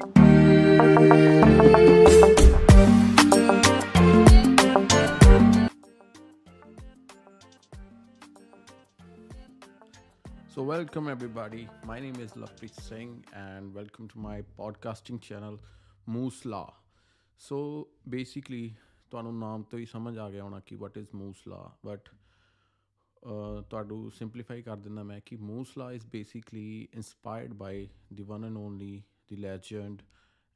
So, welcome everybody. My name is Lakpreet Singh, and welcome to my podcasting channel Moose Law. So, basically, ਤੁਹਾਨੂੰ ਨਾਮ ਤੋਂ ਹੀ ਸਮਝ ਆ ਗਿਆ ਹੋਣਾ ਕਿ what is Moose Law, but uh, ਤੁਹਾਨੂੰ ਸਿੰਪਲੀਫਾਈ ਕਰ ਦਿੰਦਾ ਮੈਂ ਕਿ Moose Law is basically inspired by the one and only the legend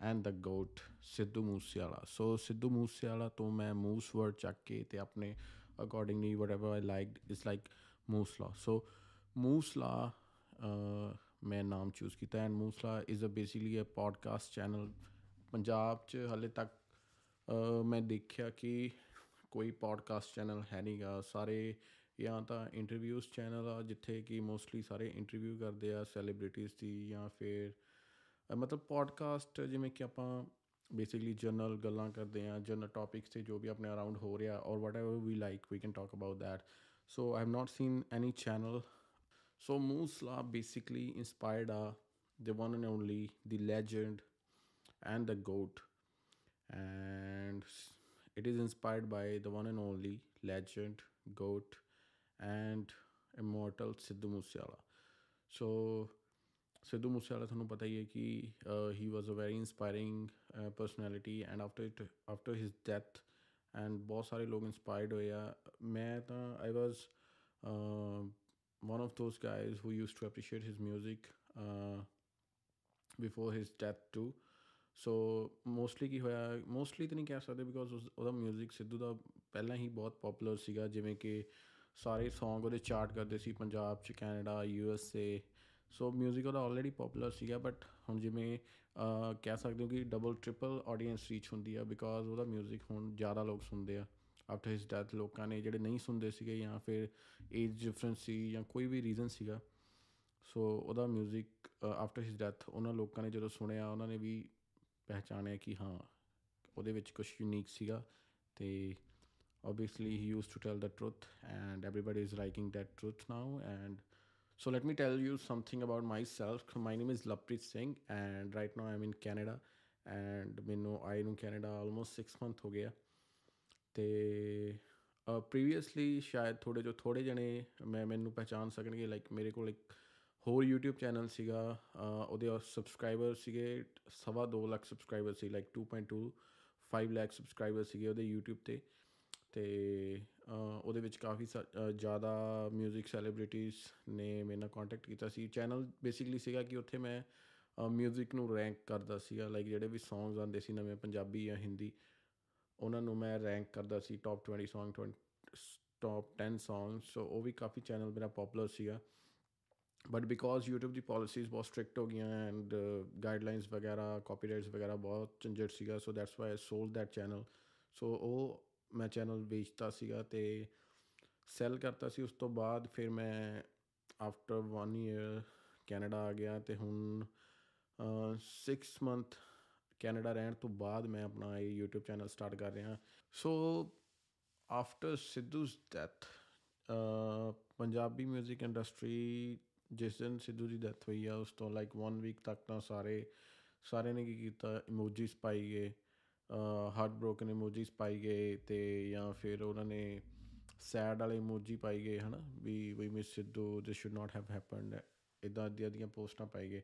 and the goat Sidhu Moosewala. So Sidhu Moosewala ਤੋਂ ਮੈਂ ਮੂਸ ਵਰਡ ਚੱਕ ਕੇ ਤੇ ਆਪਣੇ accordingly whatever I liked it's like Moose La so Moose ਲਾ ਮੈਂ ਨਾਮ ਚੂਜ਼ ਕੀਤਾ and Moose La is a basically a podcast channel Punjab 'ਚ ਹਲੇ ਤੱਕ ਅਹ, ਮੈਂ ਦੇਖਿਆ ਕਿ ਕੋਈ ਪੋਡਕਾਸਟ ਚੈਨਲ ਹੈ ਨਹੀਂਗਾ। ਸਾਰੇ ਜਾਂ ਤਾਂ ਇੰਟਰਵਿਊਜ਼ ਚੈਨਲ ਆ ਜਿੱਥੇ ਕਿ ਮੋਸਟਲੀ ਸਾਰੇ ਇੰਟਰਵਿਊ ਕਰਦੇ ਆ ਸੈਲੀਬ੍ਰਿਟੀਜ਼ ਦੀ ਜਾਂ ਫਿਰ ਅਹ, ਮਤਲਬ ਪੋਡਕਾਸਟ ਜਿਵੇਂ ਕਿ ਆਪਾਂ ਬੇਸਿਕਲੀ ਜਨਰਲ ਗੱਲਾਂ ਕਰਦੇ ਆ ਜਨਰਲ ਟਾਪਿਕਸ ਤੇ ਜੋ ਵੀ ਆਪਣੇ ਅਰਾਊਂਡ ਹੋ ਰਿਹਾ ਔਰ whatever we like we can talk about that so I have not seen any channel so Moose La basically inspired ਆ the one and only, the legend, and the goat. And it is inspired by the one and only legend, goat, and immortal Sidhu Musiala. So, Sidhu Moosewala ਤੁਹਾਨੂੰ ਪਤਾ ਹੀ ਹੈ ਕਿ he was a very inspiring personality and after it after his death and ਬਹੁਤ ਸਾਰੇ ਲੋਕ inspired ਹੋਏ ਆ ਮੈਂ ਤਾਂ I was one of those guys who used to appreciate his music uh, before his death too so mostly ਕੀ ਹੋਇਆ mostly ਤਾਂ ਨਹੀਂ ਕਹਿ ਸਕਦੇ ਬਿਕੋਜ਼ ਉਹਦਾ 뮤직 ਸਿੱਧੂ ਦਾ ਪਹਿਲਾਂ ਹੀ ਬਹੁਤ ਪਪੂਲਰ ਸੀਗਾ ਜਿਵੇਂ ਕਿ ਸਾਰੇ Song ਉਹਦੇ ਚਾਰਟ ਕਰਦੇ ਸੀ ਪੰਜਾਬ ਚ Canada U S A so 뮤직 ਉਹਦਾ ਆਲਰੇਡੀ ਪਪੂਲਰ ਸੀਗਾ ਬਟ ਹੁਣ ਜਿਵੇਂ ਕਹਿ ਸਕਦੇ ਹੋ ਕਿ ਡਬਲ ਟ੍ਰਿਪਲ ਆਡੀਅנס ਰੀਚ ਹੁੰਦੀ ਆ ਬਿਕਾਜ਼ ਉਹਦਾ 뮤직 ਹੁਣ ਜ਼ਿਆਦਾ ਲੋਕ ਸੁਣਦੇ ਆ। ਆਫਟਰ ਹਿਸ ਡੈਥ ਲੋਕਾਂ ਨੇ ਜਿਹੜੇ ਨਹੀਂ ਸੁਣਦੇ ਸੀਗੇ ਜਾਂ ਫਿਰ ਏਜ ਡਿਫਰੈਂਸ ਸੀ ਜਾਂ ਕੋਈ ਵੀ ਰੀਜ਼ਨ ਸੀਗਾ। ਸੋ ਉਹਦਾ 뮤직 ਆਫਟਰ ਹਿਸ ਡੈਥ ਉਹਨਾਂ ਲੋਕਾਂ ਨੇ ਜਦੋਂ ਸੁਣਿਆ, ਉਹਨਾਂ ਨੇ ਵੀ ਪਹਿਚਾਣਿਆ ਕਿ ਹਾਂ, ਉਹਦੇ ਵਿੱਚ ਕੁਝ ਯੂਨੀਕ ਸੀਗਾ ਤੇ obviously he used to tell the truth and everybody is liking that truth now and so, let me tell you something about myself. My name is Lappreet Singh and right now I'm in Canada. And ਮੈਨੂੰ ਆਏ ਨੂੰ Canada almost 6 month ਹੋ ਗਿਆ ਤੇ previously ਸ਼ਾਇਦ ਥੋੜੇ ਜੋ ਥੋੜੇ ਜਣੇ ਮੈਂ ਮੈਨੂੰ ਪਹਿਚਾਨ ਸਕਣਗੇ ਲਾਈਕ ਮੇਰੇ ਕੋਲ ਇੱਕ ਹੋਰ YouTube ਚੈਨਲ ਸੀਗਾ ਅਹ ਉਹਦੇ ਸਬਸਕ੍ਰਾਈਬਰ ਸੀਗੇ ਸਵਾ ਦੋ ਲੱਖ ਸਬਸਕ੍ਰਾਈਬਰ ਸੀ ਲਾਈਕ 2.2 5 ਲੱਖ ਸਬਸਕ੍ਰਾਈਬਰ ਸੀਗੇ ਉਹਦੇ YouTube ਤੇ ਤੇ ਅਹ ਉਹਦੇ ਵਿੱਚ ਕਾਫੀ ਸਾ- ਅਹ ਜ਼ਿਆਦਾ 뮤직 ਸੈਲੀਬ੍ਰਿਟੀਜ਼ ਨੇ ਮੇਰੇ ਨਾਲ ਕੰਟੈਕਟ ਕੀਤਾ ਸੀ ਚੈਨਲ ਬੇਸਿਕਲੀ ਸੀਗਾ ਕਿ ਉੱਥੇ ਮੈਂ 뮤직 ਨੂੰ ਰੈਂਕ ਕਰਦਾ ਸੀਗਾ ਲਾਈਕ ਜਿਹੜੇ ਵੀ ਸੌਂਗਸ ਆਉਂਦੇ ਸੀ ਨਵੇਂ ਪੰਜਾਬੀ ਜਾਂ ਹਿੰਦੀ ਉਹਨਾਂ ਨੂੰ ਮੈਂ ਰੈਂਕ ਕਰਦਾ ਸੀ top 20 song top 10 song so ਉਹ ਵੀ ਕਾਫੀ ਚੈਨਲ ਮੇਰਾ ਪਪੂਲਰ ਸੀਗਾ ਬਟ ਬਿਕੋਜ਼ YouTube ਦੀ ਪਾਲਿਸੀਜ਼ ਬਹੁਤ ਸਟ੍ਰਿਕਟ ਹੋ ਗਈਆਂ ਐਂਡ ਗਾਈਡਲਾਈਨਸ ਵਗੈਰਾ ਕਾਪੀਰਾਈਟਸ ਵਗੈਰਾ ਬਹੁਤ ਝੰਜਟ ਸੀਗਾ so that's why I sold that channel so ਉਹ ਮੈਂ ਚੈਨਲ ਵੇਚਤਾ ਸੀਗਾ ਤੇ ਸੈਲ ਕਰਤਾ ਸੀ, ਉਸ ਤੋਂ ਬਾਅਦ ਫਿਰ ਮੈਂ ਆਫਟਰ 1 ਈਅਰ ਕੈਨੇਡਾ ਆ ਗਿਆ ਤੇ ਹੁਣ 6 ਮੰਥ ਕੈਨੇਡਾ ਰਹਿਣ ਤੋਂ ਬਾਅਦ ਮੈਂ ਆਪਣਾ ਇਹ YouTube ਚੈਨਲ ਸਟਾਰਟ ਕਰ ਰਿਹਾ। So after Sidhu's death Punjabi 뮤직 industry ਜਿਸ ਦਿਨ ਸਿੱਧੂ ਦੀ ਡੈਥ ਹੋਈ ਆ, ਉਸ ਤੋਂ ਲਾਈਕ 1 ਵੀਕ ਤੱਕ ਤਾਂ ਸਾਰੇ ਸਾਰੇ ਨੇ ਕੀ ਕੀਤਾ ਇਮੋਜੀਸ ਪਾਈ ਗਏ। ਹਾਰਟ ਬ੍ਰੋਕਨ ਇਮੋਜੀਸ ਪਾਈ ਗਏ ਤੇ ਜਾਂ ਫਿਰ ਉਹਨਾਂ ਨੇ ਸੈਡ ਵਾਲੇ ਇਮੋਜੀ ਪਾਈ ਗਏ ਹਨਾ? We we miss Sidhu this should not have happened ਇਦਾਂ ਦੀਆਂ ਦੀਆਂ ਪੋਸਟਾਂ ਪਾਈ ਗਏ।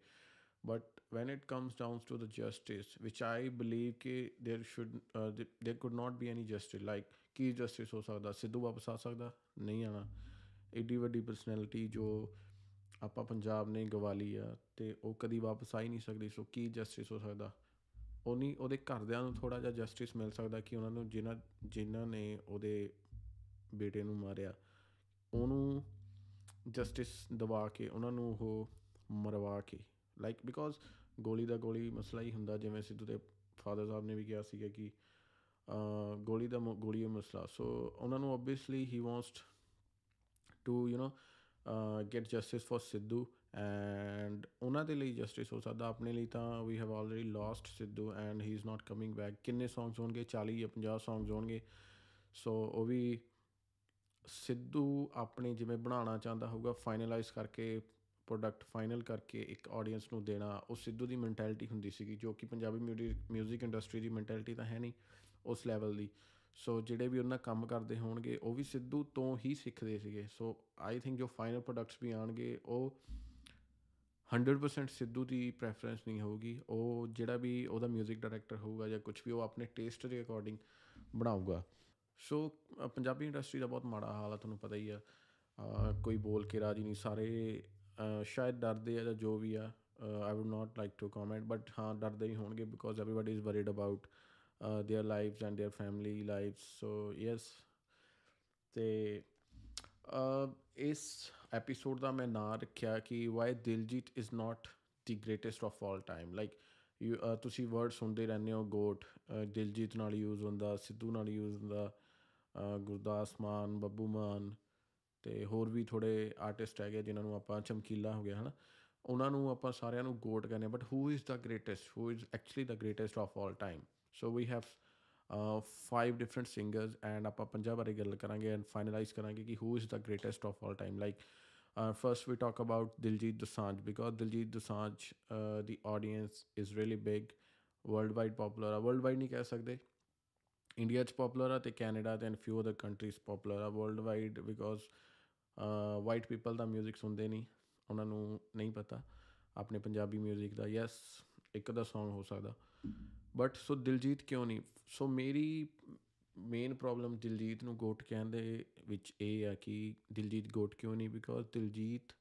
But when it comes down to the justice which i believe ਕਿ there should uh, th- there could not be any justice like Ki justice ਹੋ ਸਕਦਾ? ਸਿੱਧੂ ਵਾਪਸ ਆ ਸਕਦਾ? ਨਹੀਂ ਆਣਾ ਏਡੀ ਵੱਡੀ ਪਰਸਨੈਲਿਟੀ ਜੋ ਆਪਾਂ ਪੰਜਾਬ ਨੇ ਗਵਾ ਲਈ ਆ ਤੇ ਉਹ ਕਦੀ ਵਾਪਸ ਆ ਹੀ ਨਹੀਂ ਸਕਦੀ ਸੋ ਕੀ ਜਸਟਿਸ ਹੋ ਸਕਦਾ? ਉਹਨੀ, ਉਹਦੇ ਘਰਦਿਆਂ ਨੂੰ ਥੋੜਾ ਜਿਹਾ ਜਸਟਿਸ ਮਿਲ ਸਕਦਾ ਕਿ ਉਹਨਾਂ ਨੂੰ ਜਿਨ੍ਹਾਂ ਜਿਨ੍ਹਾਂ ਨੇ ਉਹਦੇ ਬੇਟੇ ਨੂੰ ਮਾਰਿਆ, ਉਹਨੂੰ ਜਸਟਿਸ ਦਵਾ ਕੇ, ਉਹਨਾਂ ਨੂੰ ਉਹ ਮਰਵਾ ਕੇ ਲਾਈਕ ਬਿਕੋਜ਼ ਗੋਲੀ ਦਾ ਗੋਲੀ ਮਸਲਾ ਹੀ ਹੁੰਦਾ, ਜਿਵੇਂ ਸਿੱਧੂ ਦੇ ਫਾਦਰ ਸਾਹਿਬ ਨੇ ਵੀ ਕਿਹਾ ਸੀਗਾ ਕਿ ਗੋਲੀ ਦਾ ਗੋਲੀ ਦਾ ਮਸਲਾ ਸੋ ਉਹਨਾਂ ਨੂੰ obviously he wants to you know get justice for Sidhu and ਉਹਨਾਂ ਦੇ ਲਈ ਜਸਟਿਸ ਹੋ ਸਕਦਾ। ਆਪਣੇ ਲਈ ਤਾਂ we have already lost Sidhu and he is not coming back ਕਿੰਨੇ ਸੌਂਗਸ ਹੋਣਗੇ? 40 ਜਾਂ 50 ਸੌਂਗਸ ਹੋਣਗੇ। ਸੋ ਉਹ ਵੀ ਸਿੱਧੂ ਆਪਣੇ ਜਿਵੇਂ ਬਣਾਉਣਾ ਚਾਹੁੰਦਾ ਹੋਊਗਾ ਫਾਈਨਲਾਈਜ਼ ਕਰਕੇ ਪ੍ਰੋਡਕਟ ਫਾਈਨਲ ਕਰਕੇ ਇੱਕ ਆਡੀਅנס ਨੂੰ ਦੇਣਾ, ਉਹ ਸਿੱਧੂ ਦੀ ਮੈਂਟੈਲਿਟੀ ਹੁੰਦੀ ਸੀਗੀ, ਜੋ ਕਿ ਪੰਜਾਬੀ ਮਿਊਜ਼ਿਕ ਇੰਡਸਟਰੀ ਦੀ ਮੈਂਟੈਲਿਟੀ ਤਾਂ ਹੈ ਨਹੀਂ ਉਸ ਲੈਵਲ ਦੀ। ਸੋ ਜਿਹੜੇ ਵੀ ਉਹਨਾਂ ਕੰਮ ਕਰਦੇ ਹੋਣਗੇ, ਉਹ ਵੀ ਸਿੱਧੂ ਤੋਂ ਹੀ ਸਿੱਖਦੇ ਸੀਗੇ। ਸੋ ਆਈ ਥਿੰਕ ਜੋ ਫਾਈਨਲ ਪ੍ਰੋਡਕਟਸ ਵੀ ਆਣਗੇ ਉਹ 100% ਸਿੱਧੂ ਦੀ ਪ੍ਰੈਫਰੈਂਸ ਨਹੀਂ ਹੋਊਗੀ ਉਹ ਜਿਹੜਾ ਵੀ ਉਹਦਾ 뮤직 ਡਾਇਰੈਕਟਰ ਹੋਊਗਾ ਜਾਂ ਕੁਝ ਵੀ ਉਹ ਆਪਣੇ ਟੇਸਟ ਦੇ ਅਕੋਰਡਿੰਗ ਬਣਾਊਗਾ ਸੋ ਪੰਜਾਬੀ ਇੰਡਸਟਰੀ ਦਾ ਬਹੁਤ ਮਾੜਾ ਹਾਲ ਆ ਤੁਹਾਨੂੰ ਪਤਾ ਹੀ ਆ ਕੋਈ ਬੋਲ ਕੇ ਰਾਜੀ ਨਹੀਂ ਸਾਰੇ ਸ਼ਾਇਦ ਡਰਦੇ ਆ ਜਾਂ ਜੋ ਵੀ ਆ I would not like to comment but ਹਾਂ ਡਰਦੇ ਹੀ ਹੋਣਗੇ because everybody is worried about their lives and their family lives so yes ਤੇ ਇਸ ਐਪੀਸੋਡ ਦਾ ਮੈਂ ਨਾਂ ਰੱਖਿਆ ਕਿ why Diljit is not the greatest of all time like you ਤੁਸੀਂ ਵਰਡ ਸੁਣਦੇ ਰਹਿੰਦੇ ਹੋ ਗੋਟ ਦਿਲਜੀਤ ਨਾਲ ਯੂਜ਼ ਹੁੰਦਾ, ਸਿੱਧੂ ਨਾਲ ਯੂਜ਼ ਹੁੰਦਾ ਗੁਰਦਾਸ ਮਾਨ, ਬੱਬੂ ਮਾਨ ਤੇ ਹੋਰ ਵੀ ਥੋੜੇ ਆਰਟਿਸਟ ਹੈਗੇ ਜਿਨ੍ਹਾਂ ਨੂੰ ਆਪਾਂ ਚਮਕੀਲਾ ਹੋ ਗਿਆ, ਹਨਾ? ਉਹਨਾਂ ਨੂੰ ਆਪਾਂ ਸਾਰਿਆਂ ਨੂੰ ਗੋਟ ਕਹਿੰਦੇ but who is the greatest who is actually the greatest of all time so we have five different singers and ਆਪਾਂ ਪੰਜਾਂ ਬਾਰੇ ਗੱਲ ਕਰਾਂਗੇ ਐਂਡ ਫਾਈਨਲਾਈਜ਼ ਕਰਾਂਗੇ ਕਿ who is the greatest of all time like first we talk about Diljit Dosanjh because Diljit Dosanjh uh, the audience is really big worldwide popular ਆ worldwide ਨਹੀਂ ਕਹਿ ਸਕਦੇ ਇੰਡੀਆ 'ਚ ਪਪੂਲਰ ਆ ਤੇ ਕੈਨੇਡਾ ਤੇ and few other countries popular ਆ world because white people ਦਾ 뮤직 ਸੁਣਦੇ ਨਹੀਂ ਉਹਨਾਂ ਨੂੰ ਨਹੀਂ ਪਤਾ ਆਪਣੇ ਪੰਜਾਬੀ 뮤직 ਦਾ ਯੈਸ ਇੱਕ ਦਾ Song ਹੋ ਸਕਦਾ ਬਟ ਸੋ ਦਿਲਜੀਤ ਕਿਉਂ ਨਹੀਂ ਸੋ ਮੇਰੀ ਮੇਨ ਪ੍ਰੋਬਲਮ ਦਿਲਜੀਤ ਨੂੰ ਗੋਟ ਕਹਿਣ ਦੇ ਵਿੱਚ ਇਹ ਆ ਕਿ ਦਿਲਜੀਤ ਗੋਟ ਕਿਉਂ ਨਹੀਂ? ਬਿਕੋਜ਼ ਦਿਲਜੀਤ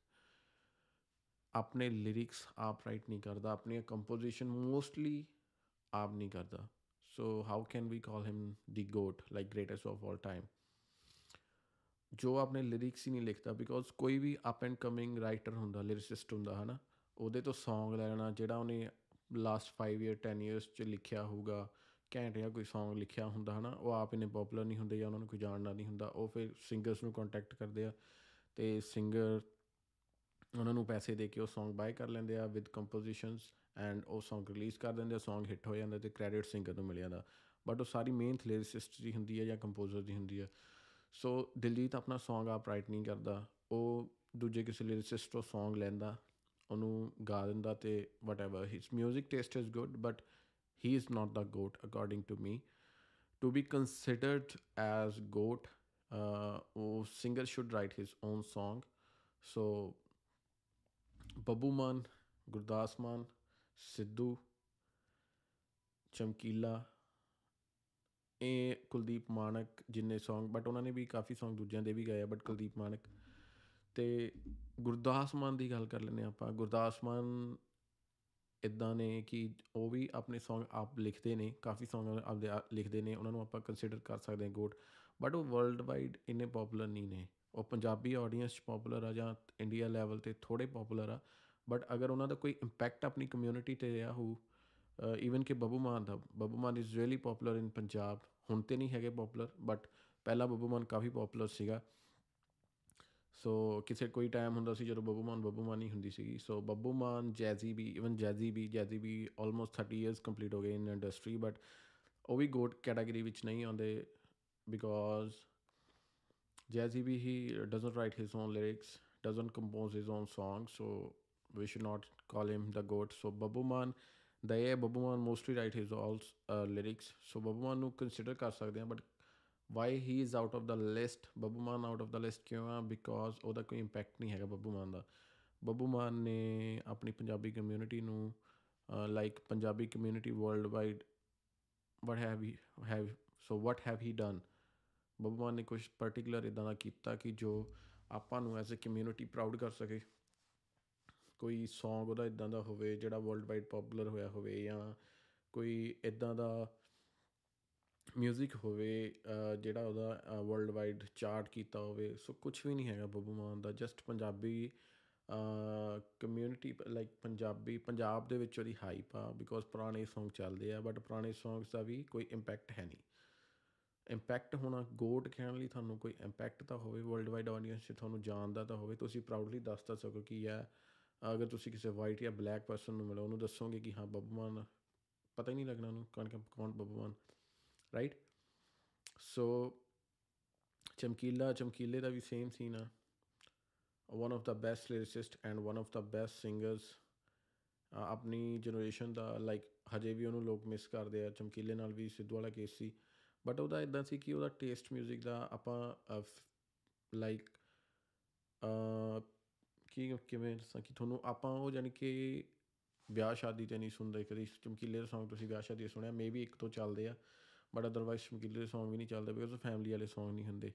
ਆਪਣੇ ਲਿਰਿਕਸ ਆਪ ਰਾਈਟ ਨਹੀਂ ਕਰਦਾ, ਆਪਣੀ ਕੰਪੋਜੀਸ਼ਨ ਮੋਸਟਲੀ ਆਪ ਨਹੀਂ ਕਰਦਾ। So how can we call him the GOAT like greatest of all time ਜੋ ਆਪਣੇ ਲਿਰਿਕਸ ਹੀ ਨਹੀਂ ਲਿਖਦਾ ਬਿਕੋਜ਼ ਕੋਈ ਵੀ ਅਪ ਐਂਡ ਕਮਿੰਗ ਰਾਈਟਰ ਹੁੰਦਾ ਲਿਰਿਸਿਸਟ ਹੁੰਦਾ, ਹਨਾ, ਉਹਦੇ ਤੋਂ Song ਲੈਣਾ, ਜਿਹੜਾ ਉਹਨੇ ਲਾਸਟ 5 ਇਅਰ 10 ਇਅਰਸ ਚ ਲਿਖਿਆ ਹੋਊਗਾ ਘੈਂਟ ਜਾਂ ਕੋਈ Song ਲਿਖਿਆ ਹੁੰਦਾ ਹਨਾ, ਉਹ ਆਪ ਇਹਨੇ ਪਪੂਲਰ ਨਹੀਂ ਹੁੰਦੇ ਜਾਂ ਉਹਨਾਂ ਨੂੰ ਕੋਈ ਜਾਣਦਾ ਨਹੀਂ ਹੁੰਦਾ, ਉਹ ਫਿਰ ਸਿੰਗਰਸ ਨੂੰ ਕੰਟੈਕਟ ਕਰਦੇ ਆ ਤੇ ਸਿੰਗਰ ਉਹਨਾਂ ਨੂੰ ਪੈਸੇ ਦੇ ਕੇ ਉਹ Song ਬਾਏ ਕਰ ਲੈਂਦੇ ਆ ਵਿਦ ਕੰਪੋਜੀਸ਼ਨਸ ਐਂਡ ਉਹ Song ਰਿਲੀਜ਼ ਕਰ ਦਿੰਦੇ ਆ, Song ਹਿੱਟ ਹੋ ਜਾਂਦਾ ਤੇ ਕ੍ਰੈਡਿਟ ਸਿੰਗਰ ਨੂੰ ਮਿਲ ਜਾਂਦਾ। ਬਟ ਉਹ ਸਾਰੀ ਮਿਹਨਤ ਲਿਰਿਸਿਸਟ ਦੀ ਹੁੰਦੀ ਹੈ ਜਾਂ ਕੰਪੋਜ਼ਰ ਦੀ ਹੁੰਦੀ ਹੈ ਸੋ ਦਿਲਜੀਤ ਆਪਣਾ Song ਆਪ ਰਾਈਟ ਨਹੀਂ ਕਰਦਾ, ਉਹ ਦੂਜੇ ਕਿਸੇ ਲਿਰਿਸਿਸਟ ਤੋਂ Song ਲੈਂਦਾ, ਉਹਨੂੰ ਗਾ ਦਿੰਦਾ ਤੇ whatever his 뮤직 taste is good but he is not the goat according to me to be considered as goat uh, singer should write his own song so babu man gurdas man Sidhu Chamkila ਇਹ ਕੁਲਦੀਪ ਮਾਨਕ ਜਿੰਨੇ Song but ਉਹਨਾਂ ਨੇ ਵੀ ਕਾਫੀ Song ਦੂਜਿਆਂ ਦੇ ਵੀ ਗਾਏ ਆ but Kuldeep ਮਾਨਕ ਤੇ ਗੁਰਦਾਸ ਮਾਨ ਦੀ ਗੱਲ ਕਰ ਲੈਨੇ ਆਪਾਂ ਗੁਰਦਾਸ ਮਾਨ ਇਦਾਂ ਨੇ ਕਿ ਉਹ ਵੀ ਆਪਣੇ Song ਆਪ ਲਿਖਦੇ ਨੇ, ਕਾਫੀ Song ਆਪਦੇ ਲਿਖਦੇ ਨੇ, ਉਹਨਾਂ ਨੂੰ ਆਪਾਂ ਕੰਸੀਡਰ ਕਰ ਸਕਦੇ ਹਾਂ ਗੋਟ ਬਟ ਉਹ ਵਰਲਡ ਵਾਈਡ ਇੰਨੇ ਪਪੂਲਰ ਨਹੀਂ ਨੇ। ਉਹ ਪੰਜਾਬੀ ਆਡੀਅנס 'ਚ ਪਪੂਲਰ ਆ ਜਾਂ ਇੰਡੀਆ ਲੈਵਲ ਤੇ ਥੋੜੇ ਪਪੂਲਰ ਆ ਬਟ ਅਗਰ ਉਹਨਾਂ ਦਾ ਕੋਈ ਇੰਪੈਕਟ ਆਪਣੀ ਕਮਿਊਨਿਟੀ ਤੇ ਰਿਹਾ ਹੋ ਈਵਨ ਕਿ ਬੱਬੂ ਮਾਨ ਦਾ, Babbu Maan is really popular in Punjab, ਹੁਣ ਤੇ ਨਹੀਂ ਹੈਗੇ ਪਪੂਲਰ ਬਟ ਪਹਿਲਾਂ ਬੱਬੂ ਮਾਨ ਕਾਫੀ ਪਪੂਲਰ ਸੀਗਾ। ਸੋ ਕਿਸੇ ਕੋਈ ਟਾਈਮ ਹੁੰਦਾ ਸੀ ਜਦੋਂ ਬੱਬੂ ਮਾਨ ਬੱਬੂ ਮਾਨ ਹੀ ਹੁੰਦੀ ਸੀਗੀ। So Babbu Maan Jazzy B even Jazzy B Jazzy B almost 30 years complete ਹੋ ਗਏ ਇਨ ਇੰਡਸਟਰੀ ਬਟ ਉਹ ਵੀ ਗੋਟ ਕੈਟਾਗਰੀ ਵਿੱਚ ਨਹੀਂ ਆਉਂਦੇ because Jazzy B he doesn't write his own lyrics doesn't compose his own song so we should not call him the goat. So babu man the yeah babu man mostly write his all uh, lyrics. So babu man ਨੂੰ consider ਕਰ ਸਕਦੇ ਹਾਂ but why he is out of the list? Babbu Maan out of the list ਕਿਉਂ ਆ? Because ਉਹਦਾ ਕੋਈ impact ਨਹੀਂ ਹੈਗਾ ਬੱਬੂ ਮਾਨ ਦਾ। ਬੱਬੂ ਮਾਨ ਨੇ ਆਪਣੀ ਪੰਜਾਬੀ ਕਮਿਊਨਿਟੀ ਨੂੰ like Punjabi community world wide what have he have so what have he done Babbu Maan ਨੇ ਕੁਝ ਪਾਰਟਿਕੂਲਰ ਇਦਾਂ ਦਾ ਕੀਤਾ ਕਿ ਜੋ ਆਪਾਂ ਨੂੰ ਐਜ਼ ਅ ਕਮਿਊਨਿਟੀ ਪ੍ਰਾਊਡ ਕਰ ਸਕੇ। ਕੋਈ Song ਉਹਦਾ ਇਦਾਂ ਦਾ ਹੋਵੇ ਜਿਹੜਾ ਵਰਲਡ ਵਾਈਡ ਪਪੂਲਰ ਹੋਇਆ ਹੋਵੇ ਜਾਂ ਕੋਈ ਇਦਾਂ ਦਾ ਮਿਊਜ਼ਿਕ ਹੋਵੇ ਜਿਹੜਾ ਉਹਦਾ ਵਰਲਡ ਵਾਈਡ ਚਾਰਟ ਕੀਤਾ ਹੋਵੇ, ਸੋ ਕੁਝ ਵੀ ਨਹੀਂ ਹੈਗਾ ਬੱਬੂ ਮਾਨ ਦਾ just Punjabi community like Punjabi, Punjab ਦੇ ਵਿੱਚ ਉਹਦੀ ਹਾਈਪ ਆ ਬਿਕੋਜ਼ ਪੁਰਾਣੇ Song ਚੱਲਦੇ ਆ ਬਟ ਪੁਰਾਣੇ Songs ਦਾ ਵੀ ਕੋਈ ਇੰਪੈਕਟ ਹੈ ਨਹੀਂ। ਇੰਪੈਕਟ ਹੋਣਾ ਗੋਟ ਕਹਿਣ ਲਈ ਤੁਹਾਨੂੰ ਕੋਈ ਇੰਪੈਕਟ ਤਾਂ ਹੋਵੇ ਵਰਲਡ ਵਾਈਡ ਆਡੀਅנס 'ਚ ਤੁਹਾਨੂੰ ਜਾਣਦਾ ਤਾਂ ਹੋਵੇ, ਤੁਸੀਂ ਪ੍ਰਾਊਡਲੀ ਦੱਸ ਤਾਂ ਸਕੋ ਕਿ ਯਾ ਅਗਰ ਤੁਸੀਂ ਕਿਸੇ ਵਾਈਟ ਜਾਂ ਬਲੈਕ ਪਰਸਨ ਨੂੰ ਮਿਲੋ, ਉਹਨੂੰ ਦੱਸੋਗੇ ਕਿ ਹਾਂ ਬੱਬੂ ਮਾਨ, ਪਤਾ ਹੀ ਨਹੀਂ ਲੱਗਣਾ ਉਹਨੂੰ ਕੌਣ ਕੌਣ ਬੱਬੂ ਮਾਨ। ਰਾਈਟ ਸੋ ਚਮਕੀਲਾ ਚਮਕੀਲੇ ਦਾ ਵੀ ਸੇਮ ਸੀਨ ਆ one of the best lyricist and one of the best singers ਆਪਣੀ ਜਨਰੇਸ਼ਨ ਦਾ ਲਾਈਕ ਹਜੇ ਵੀ ਉਹਨੂੰ ਲੋਕ ਮਿਸ ਕਰਦੇ ਆ ਚਮਕੀਲੇ ਨਾਲ ਵੀ ਸਿੱਧੂ ਵਾਲਾ ਕੇਸ ਸੀ ਬਟ ਉਹਦਾ ਇਦਾਂ ਸੀ ਕਿ ਉਹਦਾ ਟੇਸਟ 뮤직 ਦਾ ਆਪਾਂ ਲਾਈਕ ਕੀ ਕਿਵੇਂ ਦੱਸਾਂ ਕਿ ਤੁਹਾਨੂੰ ਆਪਾਂ ਉਹ ਜਾਨੀ ਕਿ ਵਿਆਹ ਸ਼ਾਦੀ ਤੇ ਨਹੀਂ ਸੁਣਦੇ ਕਦੀ ਚਮਕੀਲੇ ਦੇ Song ਤੁਸੀਂ ਵਿਆਹ ਸ਼ਾਦੀ ਸੁਣਿਆ ਮੇਬੀ ਇੱਕ ਤੋਂ ਚੱਲਦੇ ਆ ਬਟ ਅਦਰਵਾਈਜ਼ ਚਮਕੀਲੇ ਦੇ Song ਵੀ ਨਹੀਂ ਚੱਲਦੇ ਬਿਕਾਜ਼ ਉਹ ਫੈਮਿਲੀ ਵਾਲੇ Song ਨਹੀਂ ਹੁੰਦੇ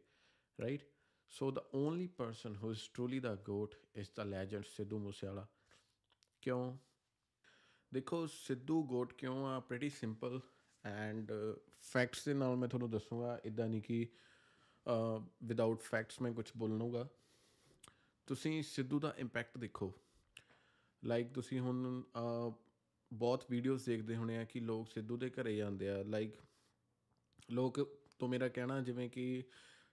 right so the only person who is truly the GOAT is the legend Sidhu Moosewala. ਕਿਉਂ? ਦੇਖੋ ਸਿੱਧੂ ਗੋਟ ਕਿਉਂ ਆ? ਪ੍ਰੀਟੀ ਸਿੰਪਲ ਐਂਡ ਫੈਕਟਸ ਦੇ ਨਾਲ ਮੈਂ ਤੁਹਾਨੂੰ ਦੱਸੂਗਾ ਇਦਾਂ ਨਹੀਂ ਕਿ ਵਿਦਆਊਟ ਫੈਕਟਸ ਮੈਂ ਕੁਝ ਬੋਲਣੂਗਾ ਤੁਸੀਂ ਸਿੱਧੂ ਦਾ ਇੰਪੈਕਟ ਦੇਖੋ। ਲਾਈਕ ਤੁਸੀਂ ਹੁਣ ਬਹੁਤ ਵੀਡੀਓਜ਼ ਦੇਖਦੇ ਹੋਣੇ ਆ ਕਿ ਲੋਕ ਸਿੱਧੂ ਦੇ ਘਰੇ ਜਾਂਦੇ ਆ। ਲਾਈਕ ਲੋਕ ਤੋਂ ਮੇਰਾ ਕਹਿਣਾ ਜਿਵੇਂ ਕਿ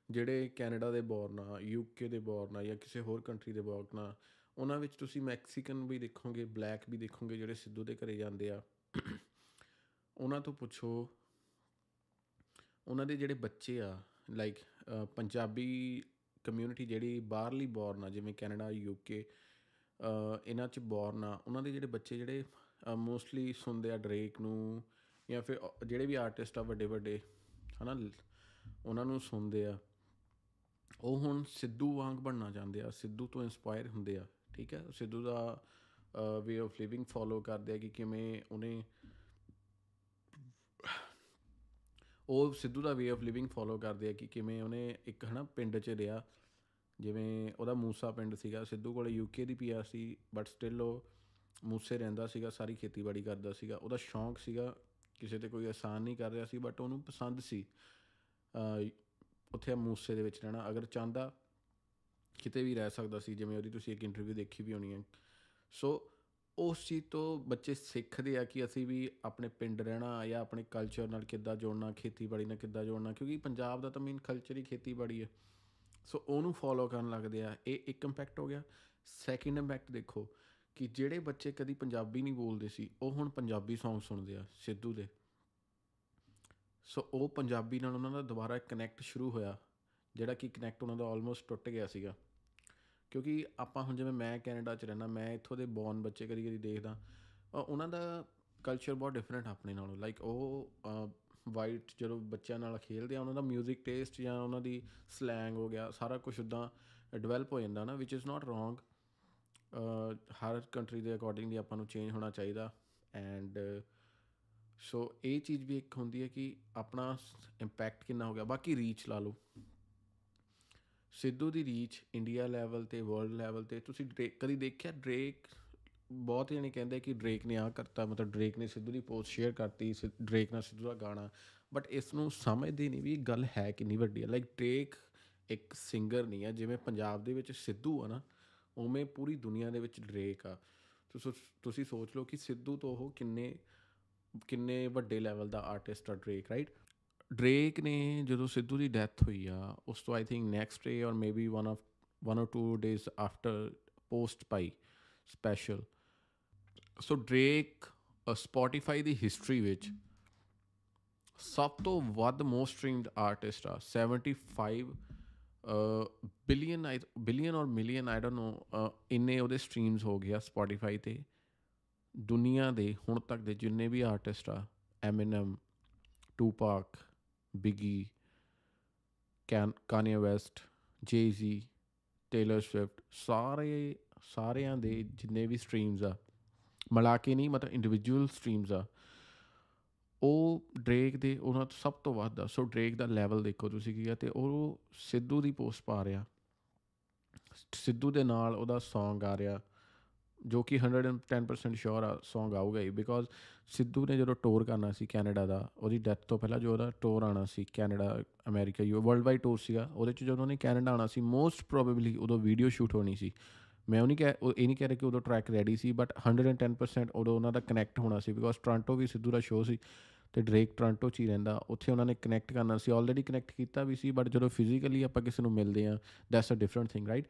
ਜਿਹੜੇ ਕੈਨੇਡਾ ਦੇ ਬੋਰਨ ਆ ਯੂਕੇ ਦੇ ਬੋਰਨ ਆ ਜਾਂ ਕਿਸੇ ਹੋਰ ਕੰਟਰੀ ਦੇ ਬੋਰਨ ਆ, ਉਹਨਾਂ ਵਿੱਚ ਤੁਸੀਂ ਮੈਕਸੀਕਨ ਵੀ ਦੇਖੋਗੇ ਬਲੈਕ ਵੀ ਦੇਖੋਗੇ ਜਿਹੜੇ ਸਿੱਧੂ ਦੇ ਘਰੇ ਜਾਂਦੇ ਆ। ਉਹਨਾਂ ਤੋਂ ਪੁੱਛੋ, ਉਹਨਾਂ ਦੇ ਜਿਹੜੇ ਬੱਚੇ ਆ ਲਾਈਕ ਪੰਜਾਬੀ ਕਮਿਊਨਿਟੀ ਜਿਹੜੀ ਬਾਹਰਲੀ ਬੋਰਨ ਆ, ਜਿਵੇਂ ਕੈਨੇਡਾ ਯੂਕੇ ਇਹਨਾਂ 'ਚ ਬੋਰਨ ਆ, ਉਹਨਾਂ ਦੇ ਜਿਹੜੇ ਬੱਚੇ ਜਿਹੜੇ ਮੋਸਟਲੀ ਸੁਣਦੇ ਆ ਡਰੇਕ ਨੂੰ ਜਾਂ ਫਿਰ ਜਿਹੜੇ ਵੀ ਆਰਟਿਸਟ ਆ ਵੱਡੇ ਵੱਡੇ ਹਨਾ, ਉਹਨਾਂ ਨੂੰ ਸੁਣਦੇ ਆ। ਉਹ ਹੁਣ ਸਿੱਧੂ ਵਾਂਗ ਬਣਨਾ ਚਾਹੁੰਦੇ ਆ, ਸਿੱਧੂ ਤੋਂ ਇਨਸਪਾਇਰ ਹੁੰਦੇ ਆ, ਠੀਕ ਹੈ ਸਿੱਧੂ ਦਾ ਵੇ ਆਫ ਲਿਵਿੰਗ ਫੋਲੋ ਕਰਦੇ ਆ ਕਿ ਕਿਵੇਂ ਉਹਨੇ ਉਹ ਸਿੱਧੂ ਦਾ ਵੇ ਆਫ ਲਿਵਿੰਗ ਫੋਲੋ ਕਰਦੇ ਆ ਕਿ ਕਿਵੇਂ ਉਹਨੇ ਇੱਕ ਹਨਾ ਪਿੰਡ 'ਚ ਰਿਹਾ। ਜਿਵੇਂ ਉਹਦਾ ਮੂਸਾ ਪਿੰਡ ਸੀਗਾ, ਸਿੱਧੂ ਕੋਲੇ ਯੂਕੇ ਦੀ ਪੀਆਰ ਸੀ ਬਟ ਸਟਿਲ ਉਹ ਮੂਸੇ ਰਹਿੰਦਾ ਸੀਗਾ, ਸਾਰੀ ਖੇਤੀਬਾੜੀ ਕਰਦਾ ਸੀਗਾ। ਉਹਦਾ ਸ਼ੌਂਕ ਸੀਗਾ ਕਿਸੇ ਤੇ ਕੋਈ ਆਸਾਨ ਨਹੀਂ ਕਰ ਰਿਹਾ ਸੀ ਬਟ ਉਹਨੂੰ ਪਸੰਦ ਸੀ। ਉੱਥੇ ਮੂਸੇ ਦੇ ਵਿੱਚ ਰਹਿਣਾ। ਅਗਰ ਚਾਹੁੰਦਾ ਕਿਤੇ ਵੀ ਰਹਿ ਸਕਦਾ ਸੀ, ਜਿਵੇਂ ਉਹਦੀ ਤੁਸੀਂ ਇੱਕ ਇੰਟਰਵਿਊ ਦੇਖੀ ਵੀ ਹੋਣੀ ਹੈ। ਸੋ ਉਸ ਚੀਜ਼ ਤੋਂ ਬੱਚੇ ਸਿੱਖਦੇ ਆ ਕਿ ਅਸੀਂ ਵੀ ਆਪਣੇ ਪਿੰਡ ਰਹਿਣਾ ਜਾਂ ਆਪਣੇ ਕਲਚਰ ਨਾਲ ਕਿੱਦਾਂ ਜੋੜਨਾ, ਖੇਤੀਬਾੜੀ ਨਾਲ ਕਿੱਦਾਂ ਜੋੜਨਾ, ਕਿਉਂਕਿ ਪੰਜਾਬ ਦਾ ਤਾਂ ਮੇਨ ਕਲਚਰ ਹੀ ਖੇਤੀਬਾੜੀ ਹੈ। ਸੋ ਉਹਨੂੰ ਫੋਲੋ ਕਰਨ ਲੱਗਦੇ ਆ। ਇਹ ਇੱਕ ਇੰਪੈਕਟ ਹੋ ਗਿਆ। ਸੈਕਿੰਡ ਇੰਪੈਕਟ ਦੇਖੋ ਕਿ ਜਿਹੜੇ ਬੱਚੇ ਕਦੀ ਪੰਜਾਬੀ ਨਹੀਂ ਬੋਲਦੇ ਸੀ, ਉਹ ਹੁਣ ਪੰਜਾਬੀ Song ਸੁਣਦੇ ਆ, ਸਿੱਧੂ ਦੇ। ਸੋ ਉਹ ਪੰਜਾਬੀ ਨਾਲ ਉਹਨਾਂ ਦਾ ਦੁਬਾਰਾ ਕਨੈਕਟ ਸ਼ੁਰੂ ਹੋਇਆ, ਜਿਹੜਾ ਕਿ ਕਨੈਕਟ ਉਹਨਾਂ ਦਾ ਆਲਮੋਸਟ ਟੁੱਟ ਗਿਆ ਸੀਗਾ। ਕਿਉਂਕਿ ਆਪਾਂ ਹੁਣ ਜਿਵੇਂ ਮੈਂ ਕੈਨੇਡਾ 'ਚ ਰਹਿਣਾ ਮੈਂ ਇੱਥੋਂ ਦੇ ਬੌਰਨ ਬੱਚੇ ਕਦੀ ਕਦੀ ਦੇਖਦਾ ਉਹਨਾਂ ਦਾ ਕਲਚਰ ਬਹੁਤ ਡਿਫਰੈਂਟ ਆਪਣੇ ਨਾਲੋਂ। ਲਾਈਕ ਉਹ ਵਾਈਟ ਜਦੋਂ ਬੱਚਿਆਂ ਨਾਲ ਖੇਲਦੇ ਆ, ਉਹਨਾਂ ਦਾ 뮤직 ਟੇਸਟ ਜਾਂ ਉਹਨਾਂ ਦੀ ਸਲੈਂਗ ਹੋ ਗਿਆ, ਸਾਰਾ ਕੁਝ ਉਦਾਂ ਡਿਵੈਲਪ ਹੋ ਜਾਂਦਾ ਨਾ ਵਿਚ ਇਜ਼ ਨਾਟ ਰੋਂਗ ਹਰ ਕੰਟਰੀ ਦੇ ਅਕੋਰਡਿੰਗਲੀ ਆਪਾਂ ਨੂੰ ਚੇਂਜ ਹੋਣਾ ਚਾਹੀਦਾ। ਐਂਡ ਸੋ ਇਹ ਚੀਜ਼ ਵੀ ਇੱਕ ਹੁੰਦੀ ਹੈ ਕਿ ਆਪਣਾ ਇੰਪੈਕਟ ਕਿੰਨਾ ਹੋ ਗਿਆ। ਬਾਕੀ ਰੀਚ ਲਾ ਲਓ। ਸਿੱਧੂ ਦੀ ਰੀਚ ਇੰਡੀਆ ਲੈਵਲ ਤੇ ਵਰਲਡ ਲੈਵਲ ਤੇ, ਤੁਸੀਂ ਕਦੀ ਦੇਖਿਆ ਡਰੇਕ ਬਹੁਤ ਜਣੇ ਕਹਿੰਦੇ ਕਿ ਡਰੇਕ ਨੇ ਆ ਕਰਤਾ, ਮਤਲਬ ਡਰੇਕ ਨੇ ਸਿੱਧੂ ਦੀ ਪੋਸਟ ਸ਼ੇਅਰ ਕਰਤੀ ਡਰੇਕ ਨਾਲ ਸਿੱਧੂ ਦਾ ਗਾਣਾ। ਬਟ ਇਸ ਨੂੰ ਸਮਝਦੇ ਨਹੀਂ ਵੀ ਗੱਲ ਹੈ ਕਿੰਨੀ ਵੱਡੀ ਹੈ। ਲਾਈਕ ਡਰੇਕ ਇੱਕ ਸਿੰਗਰ ਨਹੀਂ ਹੈ, ਜਿਵੇਂ ਪੰਜਾਬ ਦੇ ਵਿੱਚ ਸਿੱਧੂ ਆ ਨਾ ਉਵੇਂ ਪੂਰੀ ਦੁਨੀਆ ਦੇ ਵਿੱਚ ਡਰੇਕ ਆ ਤੁਸੀਂ ਸੋਚ ਲਓ ਕਿ ਸਿੱਧੂ ਤੋਂ ਉਹ ਕਿੰਨੇ ਕਿੰਨੇ ਵੱਡੇ ਲੈਵਲ ਦਾ ਆਰਟਿਸਟ ਆ ਡਰੇਕ ਰਾਈਟ ਡਰੇਕ ਨੇ ਜਦੋਂ ਸਿੱਧੂ ਦੀ ਡੈਥ ਹੋਈ ਆ ਉਸ ਤੋਂ I think next day or maybe one of one or two days after post Bhai special so Drake Spotify ਦੀ ਹਿਸਟਰੀ ਵਿੱਚ ਸਭ ਤੋਂ ਵੱਧ ਮੋਸਟ ਸਟ੍ਰੀਮਡ ਆਰਟਿਸਟ ਆ 75 billion billion or million I don't know ਇੰਨੇ ਉਹਦੇ ਸਟ੍ਰੀਮਸ ਹੋ ਗਿਆ ਸਪੋਟੀਫਾਈ ਤੇ। ਦੁਨੀਆ ਦੇ, ਹੁਣ ਤੱਕ ਦੇ ਜਿੰਨੇ ਵੀ ਆਰਟਿਸਟ ਆ Eminem Tupac Biggie can Kanye West Jay-Z Taylor Swift ਸਾਰੇ, ਸਾਰਿਆਂ ਦੇ ਜਿੰਨੇ ਵੀ ਸਟ੍ਰੀਮਸ ਆ, ਮਿਲਾ ਕੇ ਨਹੀਂ, ਮਤਲਬ ਇੰਡੀਵਿਜੂਅਲ ਸਟ੍ਰੀਮਸ ਆ ਉਹ ਡਰੇਕ ਦੇ, ਉਹਨਾਂ ਤੋਂ ਸਭ ਤੋਂ ਵੱਧ ਆ ਸੋ ਡਰੇਕ ਦਾ ਲੈਵਲ ਦੇਖੋ ਤੁਸੀਂ ਕੀ ਆ, ਤੇ ਉਹ ਸਿੱਧੂ ਦੀ ਪੋਸਟ ਪਾ ਰਿਹਾ। ਸਿੱਧੂ ਦੇ ਨਾਲ ਉਹਦਾ Song ਆ ਰਿਹਾ, ਜੋ ਕਿ 110% ਸ਼ੋਰ ਆ, Song ਆਊਗਾ ਹੀ ਬਿਕੋਜ਼ ਸਿੱਧੂ ਨੇ ਜਦੋਂ ਟੂਰ ਕਰਨਾ ਸੀ ਕੈਨੇਡਾ ਦਾ, ਉਹਦੀ ਡੈਥ ਤੋਂ ਪਹਿਲਾਂ ਜੋ ਉਹਦਾ ਟੂਰ ਆਣਾ ਸੀ Canada, America, you world wide tour ਸੀਗਾ, ਉਹਦੇ ਚ ਜਦੋਂ ਉਹਨੇ ਕੈਨੇਡਾ ਆਣਾ ਸੀ ਮੋਸਟ ਪ੍ਰੋਬੇਬਲੀ ਉਦੋਂ ਵੀਡੀਓ ਸ਼ੂਟ ਹੋਣੀ ਸੀ। ਮੈਂ ਉਹ ਨਹੀਂ ਕਹਿ ਇਹ ਨਹੀਂ ਕਹਿ ਰਿਹਾ ਕਿ ਉਦੋਂ ਟਰੈਕ ਰੈਡੀ ਸੀ ਬਟ 110% ਉਦੋਂ ਉਹਨਾਂ ਦਾ ਕਨੈਕਟ ਹੋਣਾ ਸੀ ਬਿਕੋਜ਼ ਟੋਰਾਂਟੋ ਵੀ ਸਿੱਧੂ ਦਾ ਸ਼ੋਅ ਸੀ ਤੇ ਡਰੇਕ ਟੋਰਾਂਟੋ 'ਚ ਹੀ ਰਹਿੰਦਾ, ਉੱਥੇ ਉਹਨਾਂ ਨੇ ਕਨੈਕਟ ਕਰਨਾ ਸੀ ਆਲਰੇਡੀ ਕਨੈਕਟ ਕੀਤਾ ਵੀ ਸੀ ਬਟ ਜਦੋਂ ਫਿਜ਼ੀਕਲੀ ਆਪਾਂ ਕਿਸੇ ਨੂੰ ਮਿਲਦੇ ਆ that's a different thing right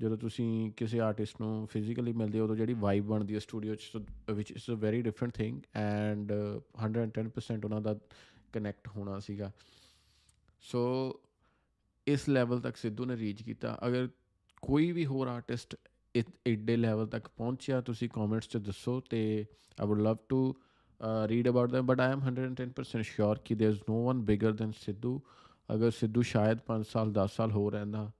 ਜਦੋਂ ਤੁਸੀਂ ਕਿਸੇ ਆਰਟਿਸਟ ਨੂੰ ਫਿਜ਼ੀਕਲੀ ਮਿਲਦੇ ਹੋ, ਉਦੋਂ ਜਿਹੜੀ ਵਾਈਬ ਬਣਦੀ ਹੈ ਸਟੂਡੀਓ 'ਚ which is a very different thing and 110% ਉਹਨਾਂ ਦਾ ਕਨੈਕਟ ਹੋਣਾ ਸੀਗਾ। ਸੋ ਇਸ ਲੈਵਲ ਤੱਕ ਸਿੱਧੂ ਨੇ ਰੀਚ ਕੀਤਾ। ਅਗਰ ਕੋਈ ਵੀ ਹੋਰ ਆਰਟਿਸਟ ਏਡੇ ਲੈਵਲ ਤੱਕ ਪਹੁੰਚਿਆ ਤੁਸੀਂ ਕਮੈਂਟਸ 'ਚ ਦੱਸੋ ਤੇ I would love to read about them but I am 110% sure ਕਿ there is no one bigger than Sidhu ਅਗਰ ਸਿੱਧੂ ਸ਼ਾਇਦ 5 ਸਾਲ 10 ਸਾਲ ਹੋ ਰਹਿੰਦਾ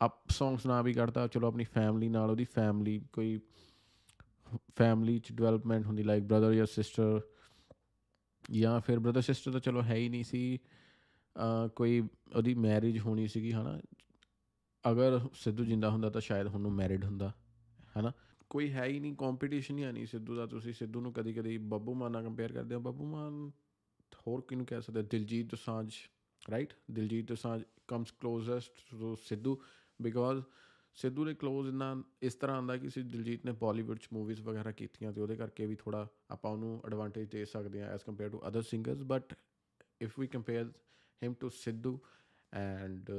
ਅਪ ਸੌਂਗਸ ਨਾ ਵੀ ਕਰਦਾ ਚਲੋ ਆਪਣੀ ਫੈਮਿਲੀ ਨਾਲ ਉਹਦੀ ਫੈਮਿਲੀ ਕੋਈ ਫੈਮਿਲੀ ਚ ਡਿਵੈਲਪਮੈਂਟ ਹੁੰਦੀ ਲਾਈਕ ਬ੍ਰਦਰ ਜਾਂ ਸਿਸਟਰ ਜਾਂ ਫਿਰ ਬ੍ਰਦਰ ਸਿਸਟਰ ਤਾਂ ਚਲੋ ਹੈ ਹੀ ਨਹੀਂ ਸੀ ਕੋਈ ਉਹਦੀ ਮੈਰਿਜ ਹੋਣੀ ਸੀਗੀ ਹਨਾ ਅਗਰ ਸਿੱਧੂ ਜਿੰਦਾ ਹੁੰਦਾ ਤਾਂ ਸ਼ਾਇਦ ਹੁਣ ਨੂੰ ਮੈਰਿਡ ਹੁੰਦਾ, ਹਨਾ? ਕੋਈ ਹੈ ਹੀ ਨਹੀਂ ਕੰਪੀਟੀਸ਼ਨ ਹੀ ਨਹੀਂ ਸਿੱਧੂ ਦਾ। ਤੁਸੀਂ ਸਿੱਧੂ ਨੂੰ ਕਦੀ ਕਦੀ ਬੱਬੂ ਮਾਨ ਨਾਲ ਕੰਪੇਅਰ ਕਰਦੇ ਹੋ। ਬੱਬੂ ਮਾਨ ਹੋਰ ਕਿਹਨੂੰ ਕਹਿ ਸਕਦੇ? Diljit Dosanjh right Diljit Dosanjh comes closest to Sidhu because Sidhu ਦੇ ਕਲੋਜ਼ ਇਨਾ ਇਸ ਤਰ੍ਹਾਂ ਆਂਦਾ ਕਿ ਸੀ ਦਿਲਜੀਤ ਨੇ ਬਾਲੀਵੁੱਡ ਚ ਮੂਵੀਜ਼ ਵਗੈਰਾ ਕੀਤੀਆਂ ਤੇ ਉਹਦੇ ਕਰਕੇ ਵੀ ਥੋੜਾ ਆਪਾਂ ਉਹਨੂੰ ਐਡਵਾਂਟੇਜ ਦੇ ਸਕਦੇ ਆ as compare to other singers but if we compare him to Sidhu and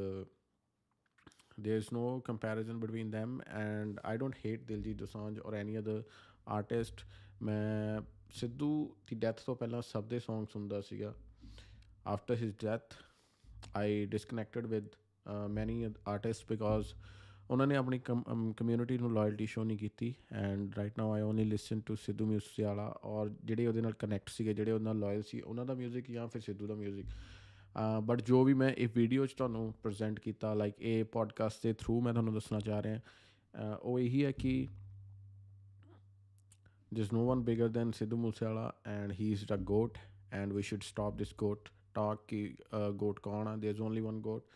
There's no comparison between them, and I don't hate Diljit Dosanjh or any other artist. ਮੈਂ ਸਿੱਧੂ ਦੀ ਡੈਥ ਤੋਂ ਪਹਿਲਾਂ ਸਭ ਦੇ Song ਸੁਣਦਾ ਸੀਗਾ after his death i disconnected with uh, many artists because ਉਹਨਾਂ ਨੇ ਆਪਣੀ ਕਮਿਊਨਿਟੀ ਨੂੰ ਲਾਇਲਟੀ ਸ਼ੋ ਨਹੀਂ ਕੀਤੀ and right now I only listen to Sidhu music ਵਾਲਾ ਔਰ ਜਿਹੜੇ ਉਹਦੇ ਨਾਲ ਕਨੈਕਟ ਸੀਗੇ ਜਿਹੜੇ ਉਹਨਾਂ ਨਾਲ ਲਾਇਲ ਸੀ ਉਹਨਾਂ ਦਾ ਮਿਊਜ਼ਿਕ ਜਾਂ ਫਿਰ ਸਿੱਧੂ ਦਾ ਮਿਊਜ਼ਿਕ ਬਟ ਜੋ ਵੀ ਮੈਂ ਇਹ ਵੀਡੀਓ 'ਚ ਤੁਹਾਨੂੰ ਪ੍ਰੈਜ਼ੈਂਟ ਕੀਤਾ ਲਾਈਕ ਇਹ ਪੋਡਕਾਸਟ ਦੇ ਥਰੂ ਮੈਂ ਤੁਹਾਨੂੰ ਦੱਸਣਾ ਚਾਹ ਰਿਹਾ ਉਹ ਇਹੀ ਹੈ ਕਿ there's no one bigger than Sidhu Moosewala and he's the goat and we should stop this goat talk ki uh, goat kaun there's only one goat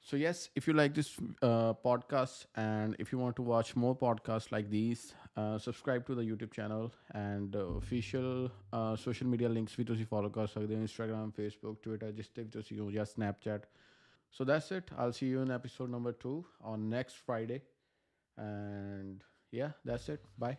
so yes if you like this uh, podcast and if you want to watch more podcasts like these uh, subscribe to the youtube channel and uh, official uh, social media links ਵੀ ਤੁਸੀਂ follow ਕਰ ਸਕਦੇ ਹੋ instagram facebook twitter ਜਿਸ ਤੇ ਵੀ ਤੁਸੀਂ ਹੋ ਜਾਂ snapchat so that's it i'll see you in episode number 2 on next friday and yeah that's it bye